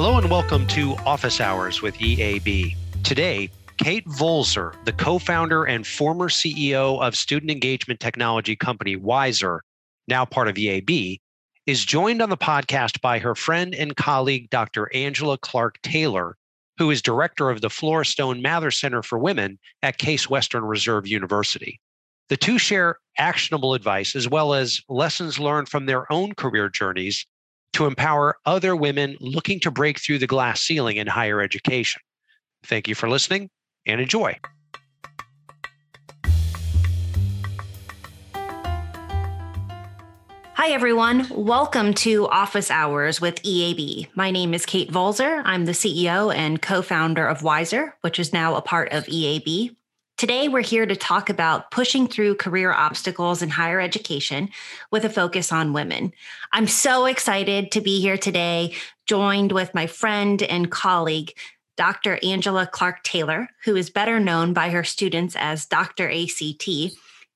Hello and welcome to Office Hours with EAB. Today, Kate Volzer, the co founder and former CEO of student engagement technology company Wiser, now part of EAB, is joined on the podcast by her friend and colleague, Dr. Angela Clark Taylor, who is director of the Flora Stone Mather Center for Women at Case Western Reserve University. The two share actionable advice as well as lessons learned from their own career journeys to empower other women looking to break through the glass ceiling in higher education. Thank you for listening and enjoy. Hi, everyone. Welcome to Office Hours with EAB. My name is Kate Volzer. I'm the CEO and co founder of Wiser, which is now a part of EAB. Today, we're here to talk about pushing through career obstacles in higher education with a focus on women. I'm so excited to be here today, joined with my friend and colleague, Dr. Angela Clark Taylor, who is better known by her students as Dr. ACT.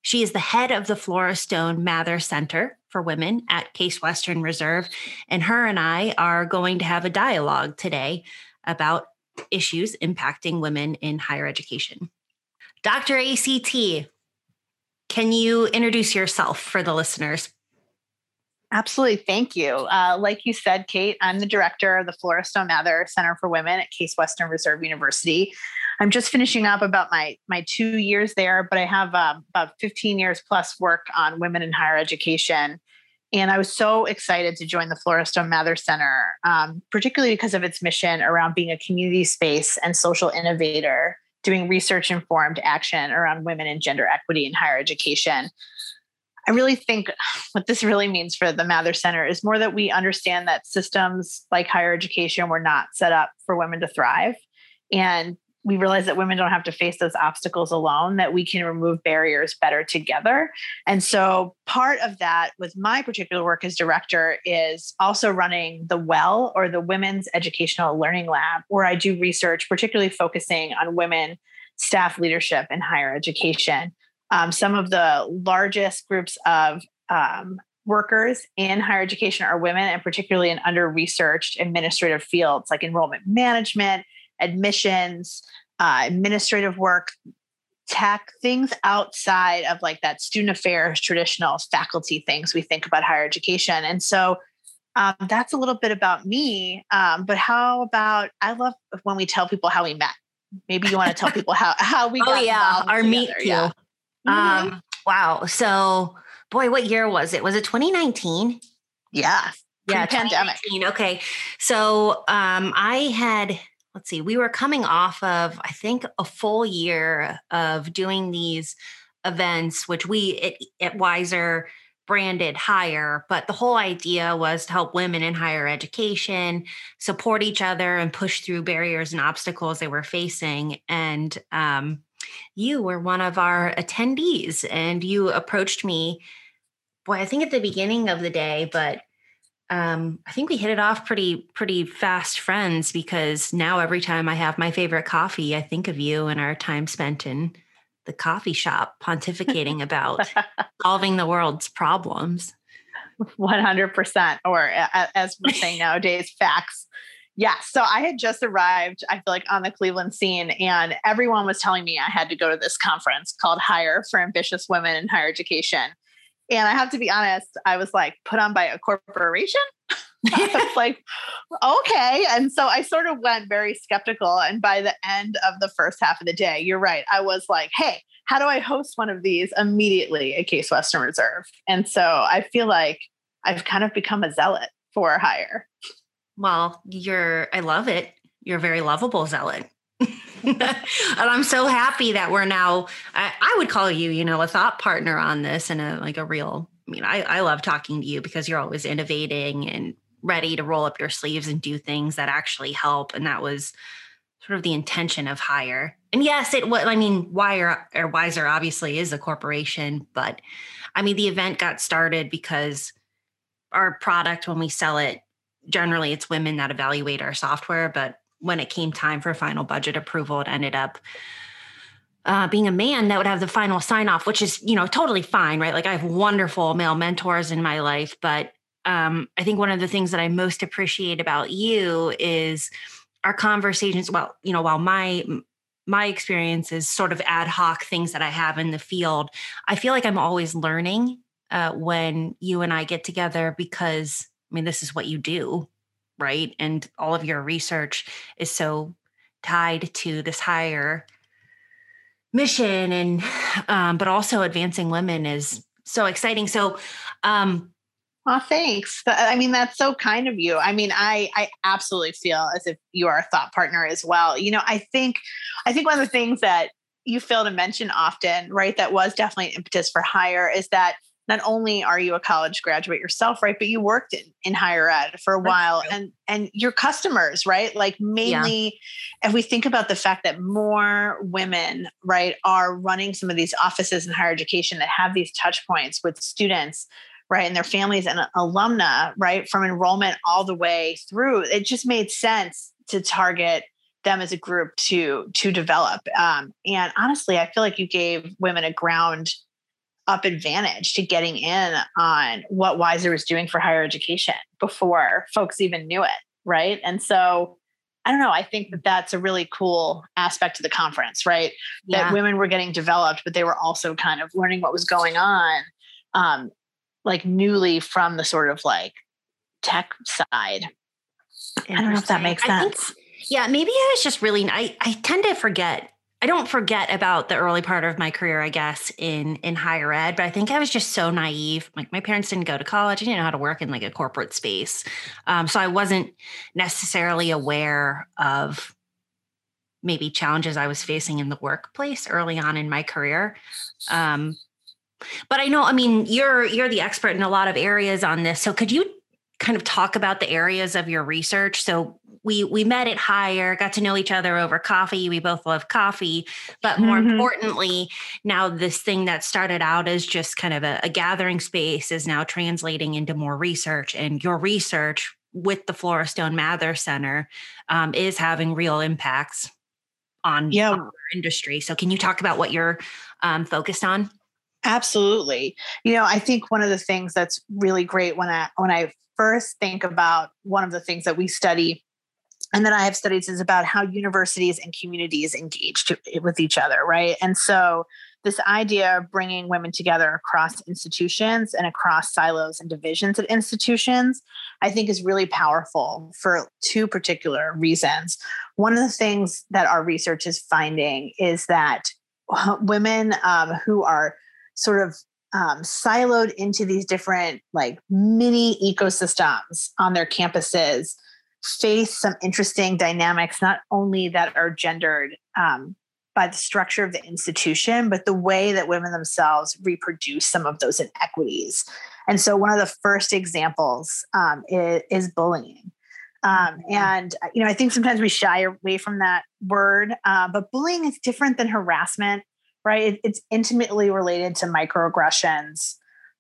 She is the head of the Flora Stone Mather Center for Women at Case Western Reserve. And her and I are going to have a dialogue today about issues impacting women in higher education. Dr. ACT, can you introduce yourself for the listeners? Absolutely. Thank you. Uh, like you said, Kate, I'm the director of the Flora Stone Mather Center for Women at Case Western Reserve University. I'm just finishing up about my my two years there, but I have um, about 15 years plus work on women in higher education. And I was so excited to join the Flora Stone Mather Center, um, particularly because of its mission around being a community space and social innovator doing research informed action around women and gender equity in higher education. I really think what this really means for the Mather Center is more that we understand that systems like higher education were not set up for women to thrive. And we realize that women don't have to face those obstacles alone, that we can remove barriers better together. And so, part of that with my particular work as director is also running the WELL or the Women's Educational Learning Lab, where I do research, particularly focusing on women staff leadership in higher education. Um, some of the largest groups of um, workers in higher education are women, and particularly in under researched administrative fields like enrollment management admissions, uh, administrative work, tech, things outside of like that student affairs, traditional faculty things we think about higher education. And so um, that's a little bit about me. Um, but how about I love when we tell people how we met. Maybe you want to tell people how how we. oh yeah, our meet cute. Yeah. Mm-hmm. Um, wow. So, boy, what year was it? Was it 2019? Yeah. Yeah, pandemic. Okay. So, um, I had let's see, we were coming off of, I think, a full year of doing these events, which we at, at Wiser branded higher, but the whole idea was to help women in higher education support each other and push through barriers and obstacles they were facing. And um, you were one of our attendees, and you approached me. Boy, I think at the beginning of the day, but um, I think we hit it off pretty pretty fast friends because now every time I have my favorite coffee, I think of you and our time spent in the coffee shop pontificating about solving the world's problems. 100% or as we're saying nowadays facts yeah so i had just arrived i feel like on the cleveland scene and everyone was telling me i had to go to this conference called hire for ambitious women in higher education and I have to be honest, I was like put on by a corporation. It's like, okay. And so I sort of went very skeptical. And by the end of the first half of the day, you're right. I was like, hey, how do I host one of these immediately at Case Western Reserve? And so I feel like I've kind of become a zealot for hire. Well, you're, I love it. You're a very lovable zealot. and I'm so happy that we're now, I, I, would call you, you know, a thought partner on this and a like a real, I mean, I, I love talking to you because you're always innovating and ready to roll up your sleeves and do things that actually help. And that was sort of the intention of hire. And yes, it was, I mean, Wire or Wiser obviously is a corporation, but I mean, the event got started because our product, when we sell it, generally it's women that evaluate our software, but when it came time for final budget approval, it ended up uh, being a man that would have the final sign off, which is, you know, totally fine, right? Like I have wonderful male mentors in my life, but um, I think one of the things that I most appreciate about you is our conversations. Well, you know, while my my experience is sort of ad hoc things that I have in the field, I feel like I'm always learning uh, when you and I get together because I mean, this is what you do, right? And all of your research is so tied to this higher mission and um, but also advancing women is so exciting so um thanks. I mean, that's so kind of you. I mean, I I absolutely feel as if you are a thought partner as well. You know, I think I think one of the things that you fail to mention often, right, that was definitely an impetus for hire is that not only are you a college graduate yourself right but you worked in, in higher ed for a That's while true. and and your customers right like mainly yeah. if we think about the fact that more women right are running some of these offices in higher education that have these touch points with students right and their families and alumna right from enrollment all the way through it just made sense to target them as a group to to develop um, and honestly i feel like you gave women a ground up advantage to getting in on what Wiser was doing for higher education before folks even knew it. Right. And so I don't know. I think that that's a really cool aspect of the conference, right? Yeah. That women were getting developed, but they were also kind of learning what was going on, um, like newly from the sort of like tech side. I don't know if that makes sense. Think, yeah, maybe I was just really, I, I tend to forget I don't forget about the early part of my career, I guess, in in higher ed, but I think I was just so naive. Like my parents didn't go to college; I didn't know how to work in like a corporate space, um, so I wasn't necessarily aware of maybe challenges I was facing in the workplace early on in my career. Um, but I know, I mean, you're you're the expert in a lot of areas on this. So could you kind of talk about the areas of your research? So we we met at higher got to know each other over coffee. We both love coffee. But more mm-hmm. importantly now this thing that started out as just kind of a, a gathering space is now translating into more research. And your research with the flora stone mather center um, is having real impacts on, yeah. our industry. So can you talk about what you're um, focused on? Absolutely. You know i think one of the things that's really great when i when i first think about one of the things that we study and then I have studies is about how universities and communities engage to, with each other, right? And so this idea of bringing women together across institutions and across silos and divisions at institutions, I think is really powerful for two particular reasons. One of the things that our research is finding is that women um, who are sort of um, siloed into these different like mini ecosystems on their campuses face some interesting dynamics, not only that are gendered um, by the structure of the institution, but the way that women themselves reproduce some of those inequities. And so, one of the first examples um, is, is, bullying. Um, mm-hmm. and you know, I think sometimes we shy away from that word, uh, but bullying is different than harassment, right? It, it's intimately related to microaggressions.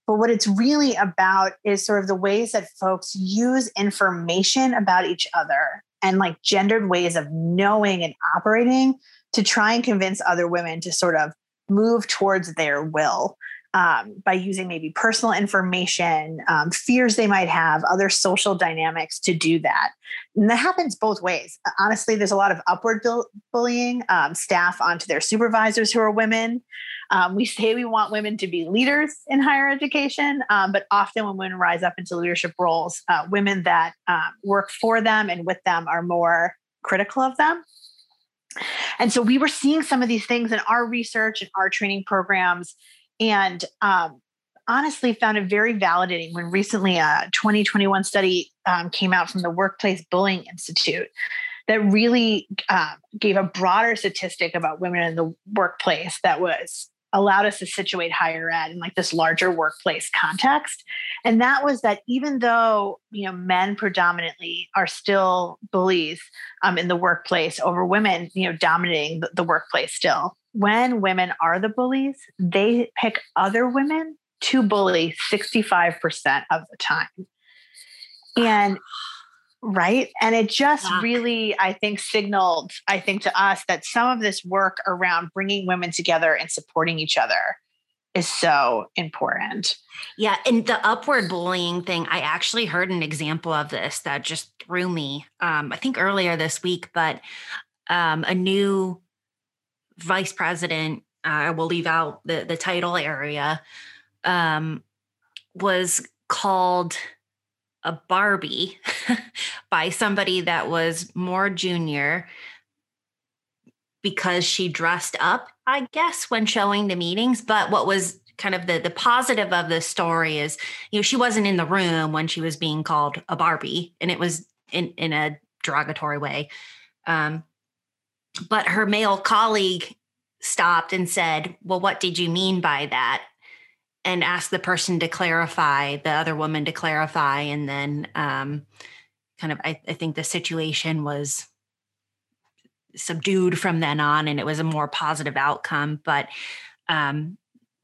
But what it's really about is sort of the ways that folks use information about each other and like gendered ways of knowing and operating to try and convince other women to sort of move towards their will um, by using maybe personal information, um, fears they might have, other social dynamics to do that. And that happens both ways. Honestly, there's a lot of upward bullying, um, staff onto their supervisors who are women. Um, we say we want women to be leaders in higher education, um, but often when women rise up into leadership roles, uh, women that um, work for them and with them are more critical of them. And so we were seeing some of these things in our research and our training programs, and um, honestly found it very validating when recently a 2021 study um, came out from the Workplace Bullying Institute that really uh, gave a broader statistic about women in the workplace that was allowed us to situate higher ed in like this larger workplace context. And that was that even though you know men predominantly are still bullies um, in the workplace over women you know dominating the, the workplace still when women are the bullies they pick other women to bully 65% of the time. And right and it just really i think signaled i think to us that some of this work around bringing women together and supporting each other is so important. Yeah. And the upward bullying thing, I actually heard an example of this that just threw me, um, I think earlier this week, but um, a new vice president, uh, I will leave out the, the title area, um, was called a Barbie by somebody that was more junior because she dressed up, I guess, when showing the meetings. But what was kind of the the positive of the story is, you know, she wasn't in the room when she was being called a Barbie, and it was in in a derogatory way. Um, but her male colleague stopped and said, "Well, what did you mean by that?" And ask the person to clarify, the other woman to clarify, and then um, kind of, I, I think the situation was subdued from then on and it was a more positive outcome but um,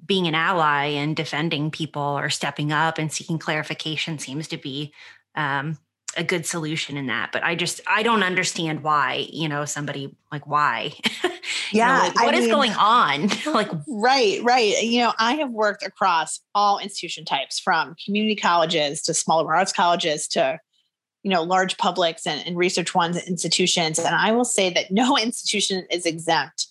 being an ally and defending people or stepping up and seeking clarification seems to be um, a good solution in that but i just i don't understand why you know somebody like why? Yeah know, like, what I is mean, going on? Like right right. You know i have worked across all institution types from community colleges to smaller arts colleges to you know large publics and, and research ones institutions and i will say that no institution is exempt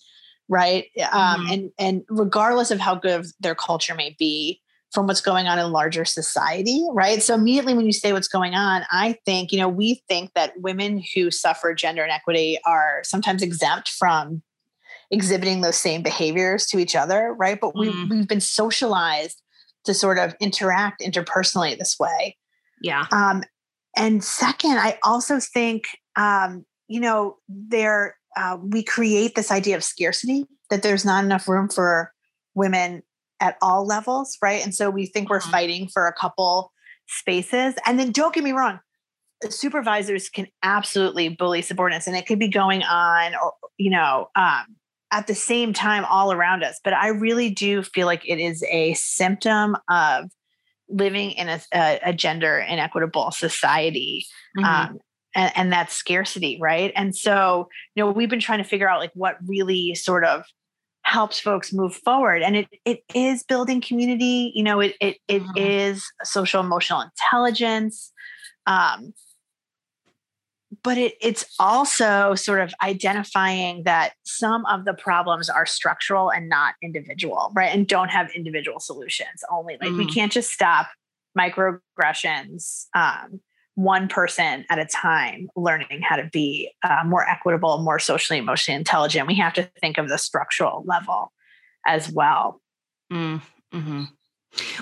right? Um, mm-hmm. and and regardless of how good their culture may be from what's going on in larger society right? So immediately when you say what's going on i think you know we think that women who suffer gender inequity are sometimes exempt from exhibiting those same behaviors to each other right? But we, we've been socialized to sort of interact interpersonally this way. Yeah. Um, and second, I also think, um, you know, there uh, we create this idea of scarcity that there's not enough room for women at all levels, right? And so we think we're mm-hmm. fighting for a couple spaces. And then don't get me wrong, supervisors can absolutely bully subordinates, and it could be going on, or you know, um, at the same time all around us. But I really do feel like it is a symptom of living in a, a, a gender inequitable society mm-hmm. um, and, and that scarcity right and so you know we've been trying to figure out like what really sort of helps folks move forward and it it is building community you know it it, it mm-hmm. is social emotional intelligence um, but it, it's also sort of identifying that some of the problems are structural and not individual, right? And don't have individual solutions only. Like mm. we can't just stop microaggressions um, one person at a time learning how to be uh, more equitable, more socially, emotionally intelligent. We have to think of the structural level as well. Mm, mm-hmm.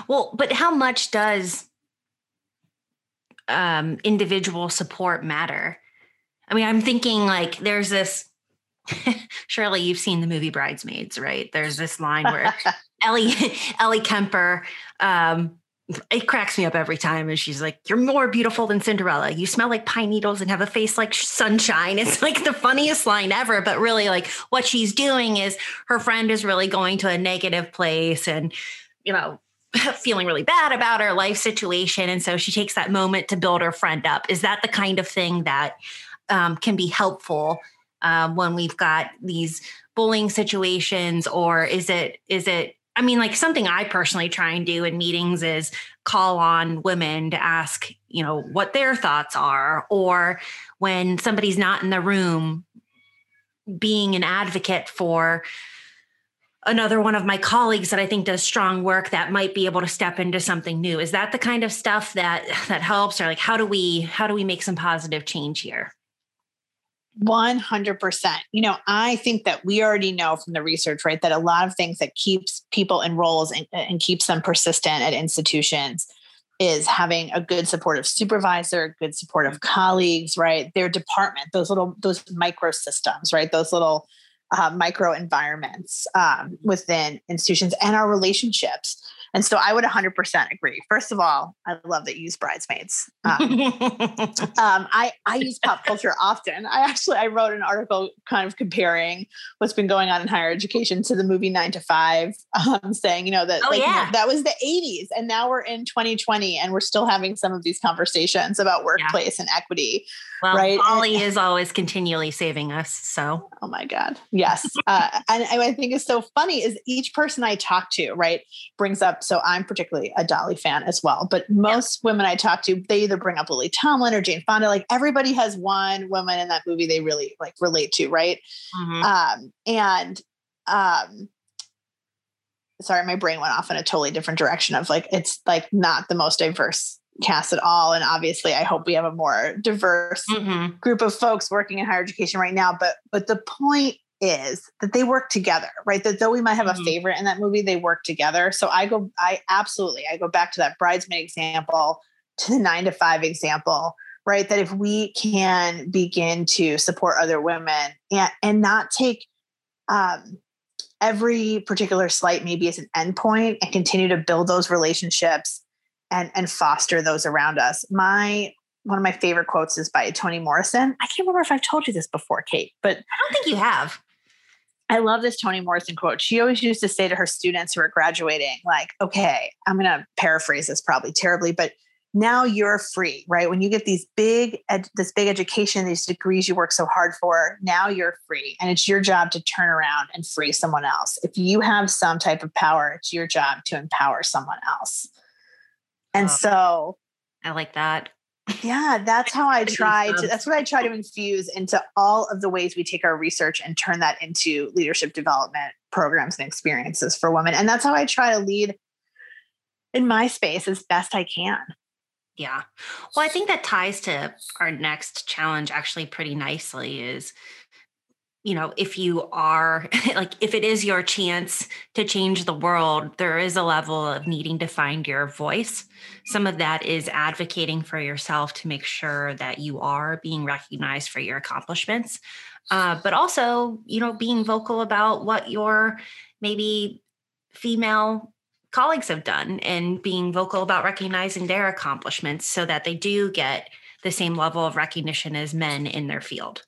Well, but how much does um, individual support matter? I mean, I'm thinking like there's this. Surely you've seen the movie Bridesmaids, right? There's this line where Ellie Ellie Kemper um, it cracks me up every time and she's like you're more beautiful than cinderella you smell like pine needles and have a face like sunshine it's like the funniest line ever but really like what she's doing is her friend is really going to a negative place and you know feeling really bad about her life situation. And so she takes that moment to build her friend up. Is that the kind of thing that um, can be helpful um, when we've got these bullying situations? Or is it, is it, I mean, like something I personally try and do in meetings is call on women to ask, you know, what their thoughts are, or when somebody's not in the room, being an advocate for another one of my colleagues that I think does strong work that might be able to step into something new. Is that the kind of stuff that that helps or like how do we how do we make some positive change here? 100%. You know, I think that we already know from the research, right, that a lot of things that keeps people in roles and, and keeps them persistent at institutions is having a good supportive supervisor, good supportive colleagues, right? Their department, those little, those micro systems, right? Those little uh, micro environments um, within institutions and our relationships. And so I would 100% agree. First of all, I love that you use bridesmaids. Um, um, I, I use pop culture often. I actually, I wrote an article kind of comparing what's been going on in higher education to the movie Nine to Five, um, saying, you know, that, oh, like, yeah. you know, that was the 80s. And now we're in 2020 and we're still having some of these conversations about workplace yeah. and equity. Well, right? Dolly and, is always continually saving us. So, oh my God. Yes. uh, and, and I think is so funny is each person I talk to, right, brings up. So I'm particularly a Dolly fan as well, but most yeah. women I talk to, they either bring up Lily Tomlin or Jane Fonda. Like everybody has one woman in that movie they really like relate to, right? Mm-hmm. Um, and um, sorry, my brain went off in a totally different direction of like it's like not the most diverse cast at all. And obviously, I hope we have a more diverse mm-hmm. group of folks working in higher education right now. But but the point is that they work together, right? That though we might have mm-hmm. a favorite in that movie, they work together. So I go, I absolutely, I go back to that bridesmaid example, to the nine to five example, right? That if we can begin to support other women and, and not take um, every particular slight maybe as an endpoint and continue to build those relationships and, and foster those around us. My one of my favorite quotes is by Toni Morrison. I can't remember if I've told you this before, Kate, but I don't think you have. I love this Toni Morrison quote. She always used to say to her students who are graduating, like, okay, I'm going to paraphrase this probably terribly, but now you're free, right? When you get these big, ed- this big education, these degrees you work so hard for, now you're free. And it's your job to turn around and free someone else. If you have some type of power, it's your job to empower someone else. And oh, so I like that yeah that's how i try to that's what i try to infuse into all of the ways we take our research and turn that into leadership development programs and experiences for women. And that's how i try to lead in my space as best i can. Yeah. Well i think that ties to our next challenge actually pretty nicely is you know, if you are like, if it is your chance to change the world, there is a level of needing to find your voice. Some of that is advocating for yourself to make sure that you are being recognized for your accomplishments, uh, but also, you know, being vocal about what your maybe female colleagues have done and being vocal about recognizing their accomplishments so that they do get the same level of recognition as men in their field.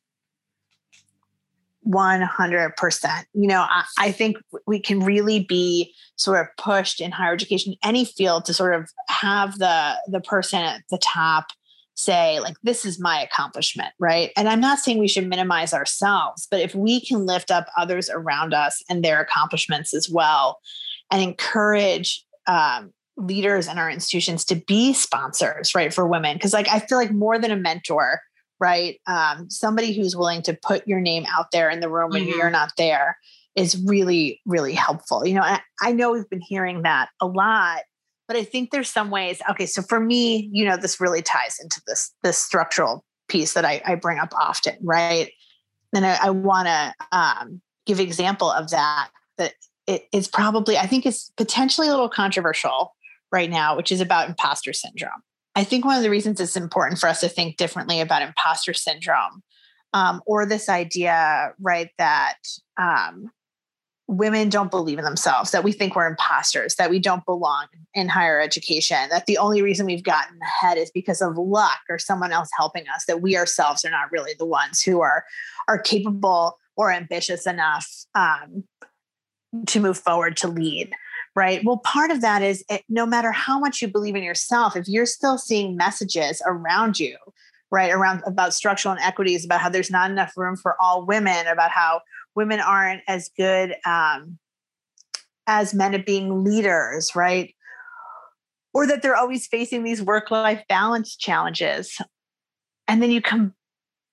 100%. You know, I, I, think we can really be sort of pushed in higher education, any field to sort of have the the person at the top say like this is my accomplishment right and i'm not saying we should minimize ourselves but if we can lift up others around us and their accomplishments as well and encourage um, leaders in our institutions to be sponsors right for women because like i feel like more than a mentor right? Um, somebody who's willing to put your name out there in the room when mm-hmm. you're not there is really, really helpful. You know, I, I know we've been hearing that a lot, but I think there's some ways. Okay, so for me, you know, this really ties into this this structural piece that I, I bring up often, right? And I, I want to um, give example of that. That it is probably, I think, it's potentially a little controversial right now, which is about imposter syndrome. I think one of the reasons it's important for us to think differently about imposter syndrome um, or this idea, right, that um, women don't believe in themselves, that we think we're imposters, that we don't belong in higher education, that the only reason we've gotten ahead is because of luck or someone else helping us, that we ourselves are not really the ones who are are capable or ambitious enough um, to move forward to lead right? Well, part of that is it, no matter how much you believe in yourself, if you're still seeing messages around you, right, around about structural inequities, about how there's not enough room for all women, about how women aren't as good um, as men at being leaders, right? Or that they're always facing these work life balance challenges. And then you come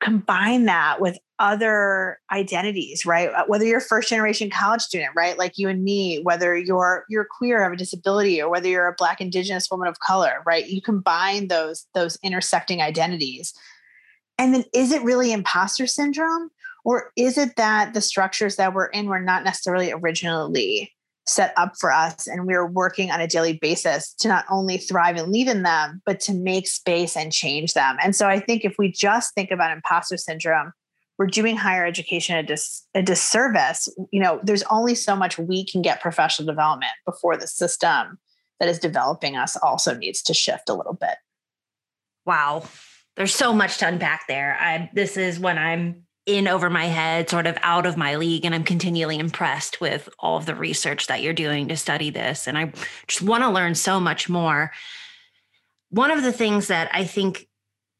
combine that with other identities right? Uh, whether you're first generation college student right? Like you and me whether you're you're queer have a disability or whether you're a black indigenous woman of color right? You combine those those intersecting identities. And then is it really imposter syndrome or is it that the structures that we're in were not necessarily originally set up for us and we're working on a daily basis to not only thrive and lead in them but to make space and change them and so i think if we just think about imposter syndrome we're doing higher education a, dis- a disservice you know there's only so much we can get professional development before the system that is developing us also needs to shift a little bit. Wow. There's so much to unpack there. I this is when I'm in over my head, sort of out of my league, and I'm continually impressed with all of the research that you're doing to study this. And I just want to learn so much more. One of the things that I think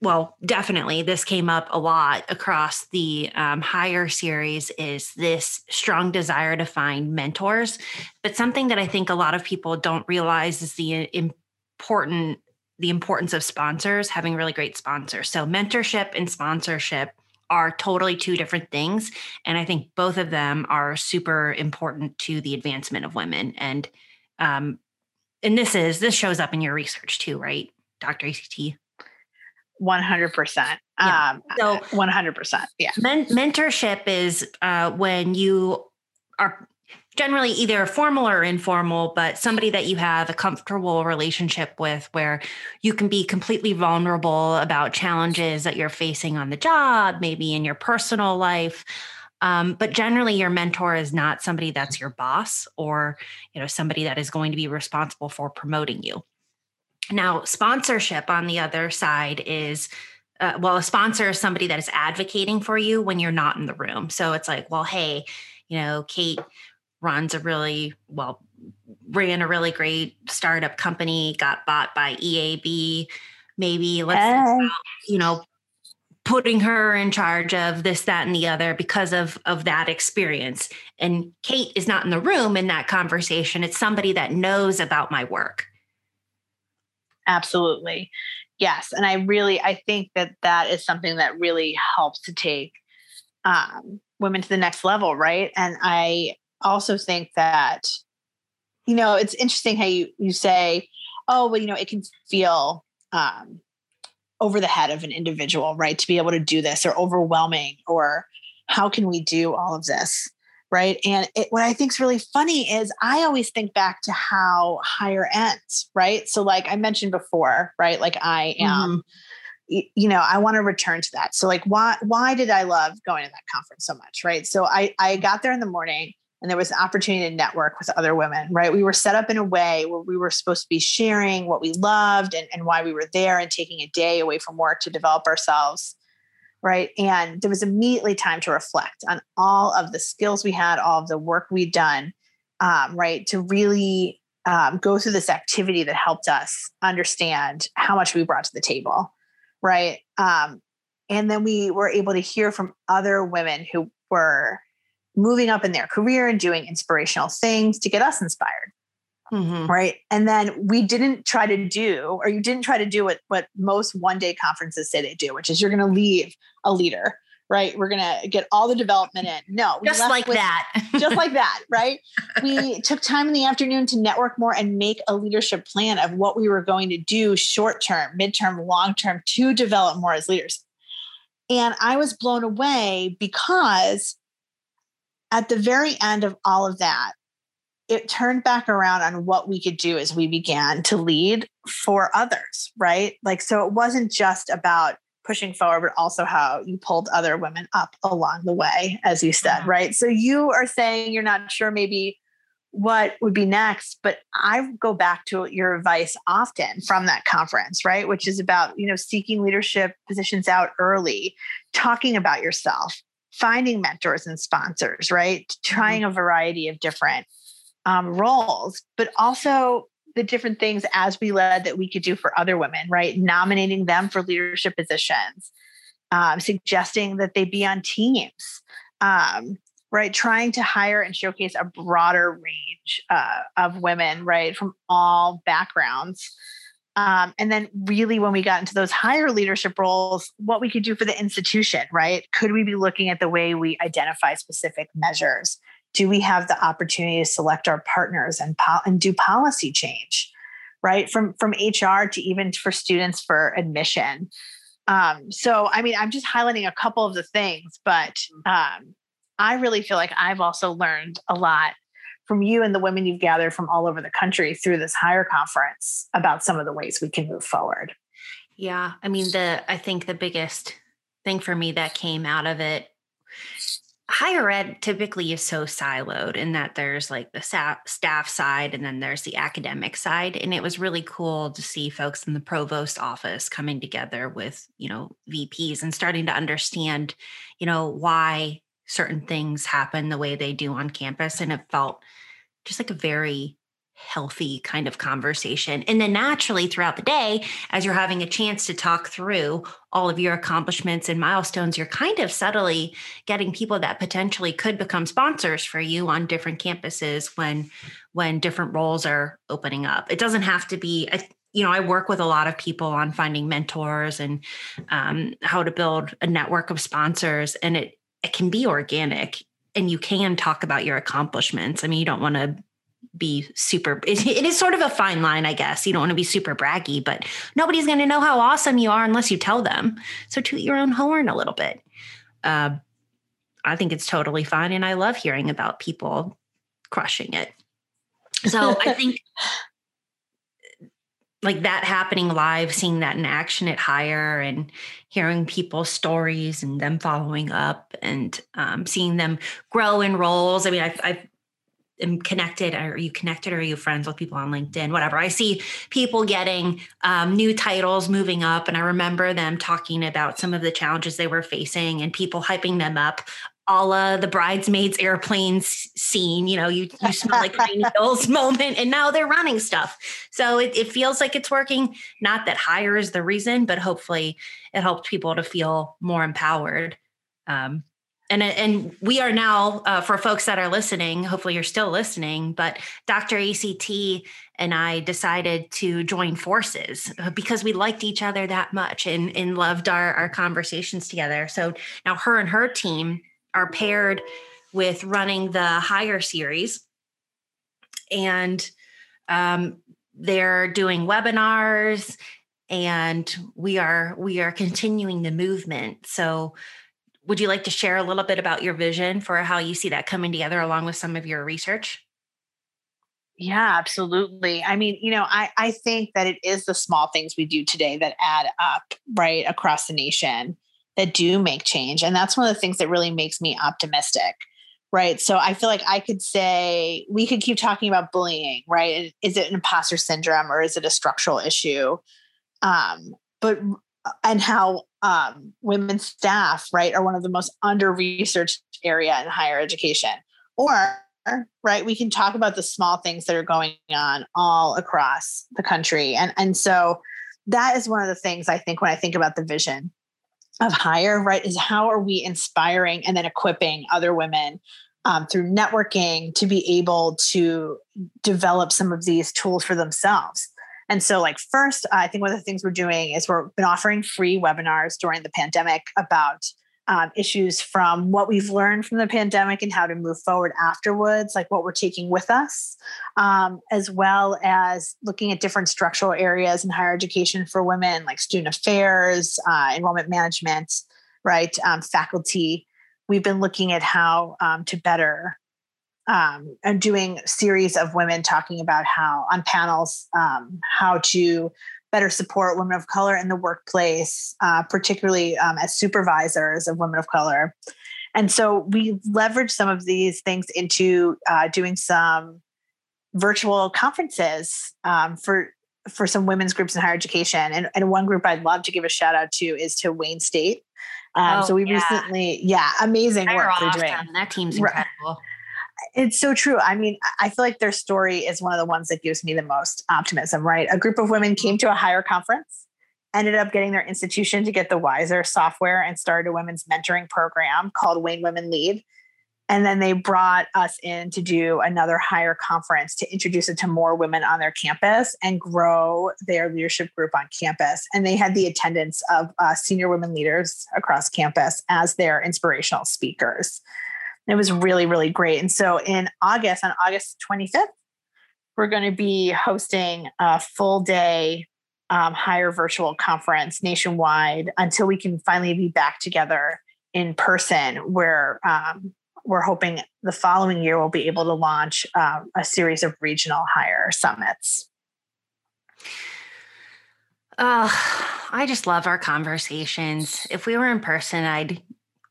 well, definitely this came up a lot across the um, higher series is this strong desire to find mentors. But something that I think a lot of people don't realize is the important the importance of sponsors having really great sponsors. So mentorship and sponsorship are totally two different things and i think both of them are super important to the advancement of women and um and this is this shows up in your research too right dr act 100%. Yeah. Um, so 100%. Yeah. Men- mentorship is uh, when you are generally either formal or informal, but somebody that you have a comfortable relationship with where you can be completely vulnerable about challenges that you're facing on the job, maybe in your personal life. Um, but generally your mentor is not somebody that's your boss or you know somebody that is going to be responsible for promoting you now, sponsorship on the other side is uh, well, a sponsor is somebody that is advocating for you when you're not in the room. So it's like, well, hey, you know, Kate runs a really well, ran a really great startup company, got bought by EAB. Maybe let's, hey. you know, putting her in charge of this, that, and the other because of of that experience. And Kate is not in the room in that conversation. It's somebody that knows about my work Absolutely. Yes. And I really, I think that that is something that really helps to take um, women to the next level. Right. And I also think that, you know, it's interesting how you, you say, oh, well, you know, it can feel um, over the head of an individual, right? To be able to do this or overwhelming or how can we do all of this? right? And it, what I think is really funny is I always think back to how higher ends, right? So, like I mentioned before, right? Like I am. Mm-hmm. you know i want to return to that so like why why did i love going to that conference so much right so i i got there in the morning and there was an opportunity to network with other women right we were set up in a way where we were supposed to be sharing what we loved and, and why we were there and taking a day away from work to develop ourselves right? And there was immediately time to reflect on all of the skills we had, all of the work we'd done, um, right? To really um, go through this activity that helped us understand how much we brought to the table, right? Um, and then we were able to hear from other women who were moving up in their career and doing inspirational things to get us inspired Mm-hmm. Right. And then we didn't try to do, or you didn't try to do what, what most one day conferences say they do, which is you're going to leave a leader, right? We're going to get all the development in. No, just like with, that. just like that. Right. We took time in the afternoon to network more and make a leadership plan of what we were going to do short term, midterm, long term to develop more as leaders. And I was blown away because at the very end of all of that, it turned back around on what we could do as we began to lead for others, right? Like, so it wasn't just about pushing forward, but also how you pulled other women up along the way, as you said, yeah. right? So you are saying you're not sure maybe what would be next, but I go back to your advice often from that conference, right? Which is about, you know, seeking leadership positions out early, talking about yourself, finding mentors and sponsors, right? Trying mm-hmm. a variety of different um, roles, but also the different things as we led that we could do for other women, right? Nominating them for leadership positions, um, suggesting that they be on teams, um, right? Trying to hire and showcase a broader range uh, of women, right, from all backgrounds. Um, and then, really, when we got into those higher leadership roles, what we could do for the institution, right? Could we be looking at the way we identify specific measures? do we have the opportunity to select our partners and, po- and do policy change right from from hr to even for students for admission um, so i mean i'm just highlighting a couple of the things but um, i really feel like i've also learned a lot from you and the women you've gathered from all over the country through this higher conference about some of the ways we can move forward. Yeah i mean the i think the biggest thing for me that came out of it higher ed typically is so siloed in that there's like the staff side and then there's the academic side. And it was really cool to see folks in the provost office coming together with you know vps and starting to understand you know why certain things happen the way they do on campus and it felt just like a very healthy kind of conversation. And then naturally throughout the day, as you're having a chance to talk through all of your accomplishments and milestones, you're kind of subtly getting people that potentially could become sponsors for you on different campuses when when different roles are opening up. It doesn't have to be you know, I work with a lot of people on finding mentors and um, how to build a network of sponsors, and it it can be organic, and you can talk about your accomplishments. I mean, you don't want to be super it, it is sort of a fine line i guess. You don't want to be super braggy but nobody's going to know how awesome you are unless you tell them. So toot your own horn a little bit. Uh, i think it's totally fine and i love hearing about people crushing it. So i think like that happening live seeing that in action at higher and hearing people's stories and them following up and um, seeing them grow in roles. I mean I've, I've am connected. Are you connected? Or are you friends with people on linkedin? Whatever. I see people getting um, new titles moving up and i remember them talking about some of the challenges they were facing and people hyping them up a la the bridesmaids airplanes scene you know you, you smell like hills moment and now they're running stuff. So it, it feels like it's working. Not that higher is the reason but hopefully it helps people to feel more empowered. Um, and and we are now uh, for folks that are listening hopefully you're still listening but dr act and i decided to join forces uh, because we liked each other that much and, and loved our, our conversations together. So now her and her team are paired with running the higher series and um, they're doing webinars and we are we are continuing the movement so would you like to share a little bit about your vision for how you see that coming together along with some of your research? Yeah, absolutely. I mean, you know, I, I think that it is the small things we do today that add up right across the nation that do make change. And that's one of the things that really makes me optimistic. Right. So I feel like I could say we could keep talking about bullying, right? Is it an imposter syndrome or is it a structural issue? Um, but and how um, women staff, right, are one of the most under researched area in higher education. Or, right, we can talk about the small things that are going on all across the country. And, and so that is one of the things I think when I think about the vision of higher, right, is how are we inspiring and then equipping other women um, through networking to be able to develop some of these tools for themselves. And so, like, first, I think one of the things we're doing is we've been offering free webinars during the pandemic about um, issues from what we've learned from the pandemic and how to move forward afterwards, like what we're taking with us, um, as well as looking at different structural areas in higher education for women, like student affairs, uh, enrollment management, right, um, faculty. We've been looking at how um, to better um, and doing series of women talking about how on panels um, how to better support women of color in the workplace, uh, particularly um, as supervisors of women of color. And so we leverage some of these things into uh, doing some virtual conferences um, for for some women's groups in higher education. And, and one group I'd love to give a shout out to is to Wayne State. Um, oh, so we yeah. recently, yeah, amazing work they're doing. That team's incredible it's so true. I mean, I feel like their story is one of the ones that gives me the most optimism, right? A group of women came to a higher conference, ended up getting their institution to get the Wiser software and started a women's mentoring program called Wayne Women Lead. And then they brought us in to do another higher conference to introduce it to more women on their campus and grow their leadership group on campus. And they had the attendance of uh, senior women leaders across campus as their inspirational speakers. It was really, really great. And so in August, on August 25th, we're going to be hosting a full day um, higher virtual conference nationwide until we can finally be back together in person where um, we're hoping the following year we'll be able to launch uh, a series of regional higher summits. Uh, I just love our conversations. If we were in person, I'd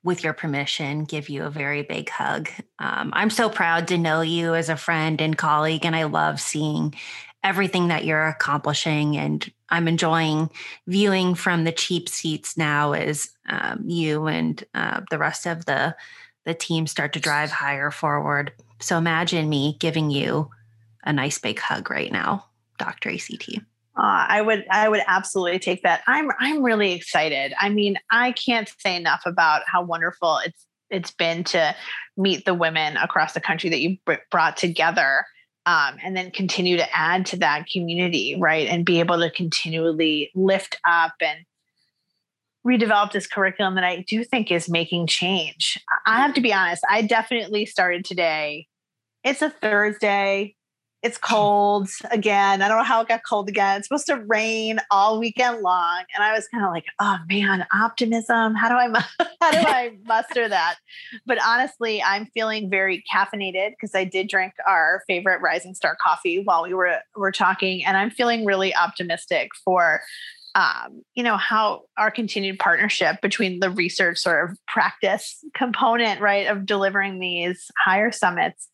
with your permission, give you a very big hug. Um, I'm so proud to know you as a friend and colleague, and I love seeing everything that you're accomplishing. And I'm enjoying viewing from the cheap seats now as um, you and uh, the rest of the the team start to drive higher forward. So imagine me giving you a nice big hug right now, Dr. ACT. Uh, I would I would absolutely take that. I'm I'm really excited. I mean, I can't say enough about how wonderful it's it's been to meet the women across the country that you brought together, um, and then continue to add to that community, right? And be able to continually lift up and redevelop this curriculum that I do think is making change. I have to be honest. I definitely started today. It's a Thursday it's cold again. I don't know how it got cold again. It's supposed to rain all weekend long. And I was kind of like, oh man, optimism. How do I how do I muster that? But honestly, I'm feeling very caffeinated because I did drink our favorite Rising Star coffee while we were were talking. And I'm feeling really optimistic for um, you know, how our continued partnership between the research sort of practice component, right, of delivering these higher summits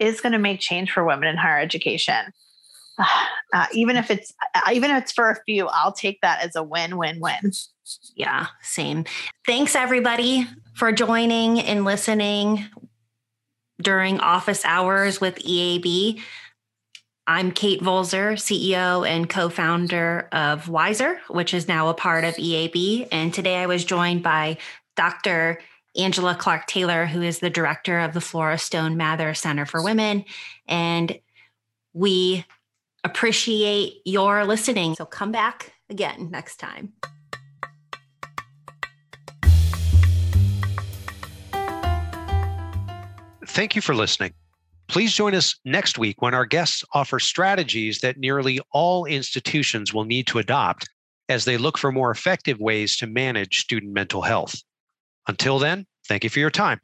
is going to make change for women in higher education. Uh, even if it's uh, even if it's for a few, I'll take that as a win-win-win. Yeah, same. Thanks everybody for joining and listening during office hours with EAB. I'm Kate Volzer, CEO and co founder of Wiser, which is now a part of EAB. And today I was joined by Dr. Angela Clark Taylor, who is the director of the Flora Stone Mather Center for Women. And we appreciate your listening. So come back again next time. Thank you for listening. Please join us next week when our guests offer strategies that nearly all institutions will need to adopt as they look for more effective ways to manage student mental health. Until then, thank you for your time.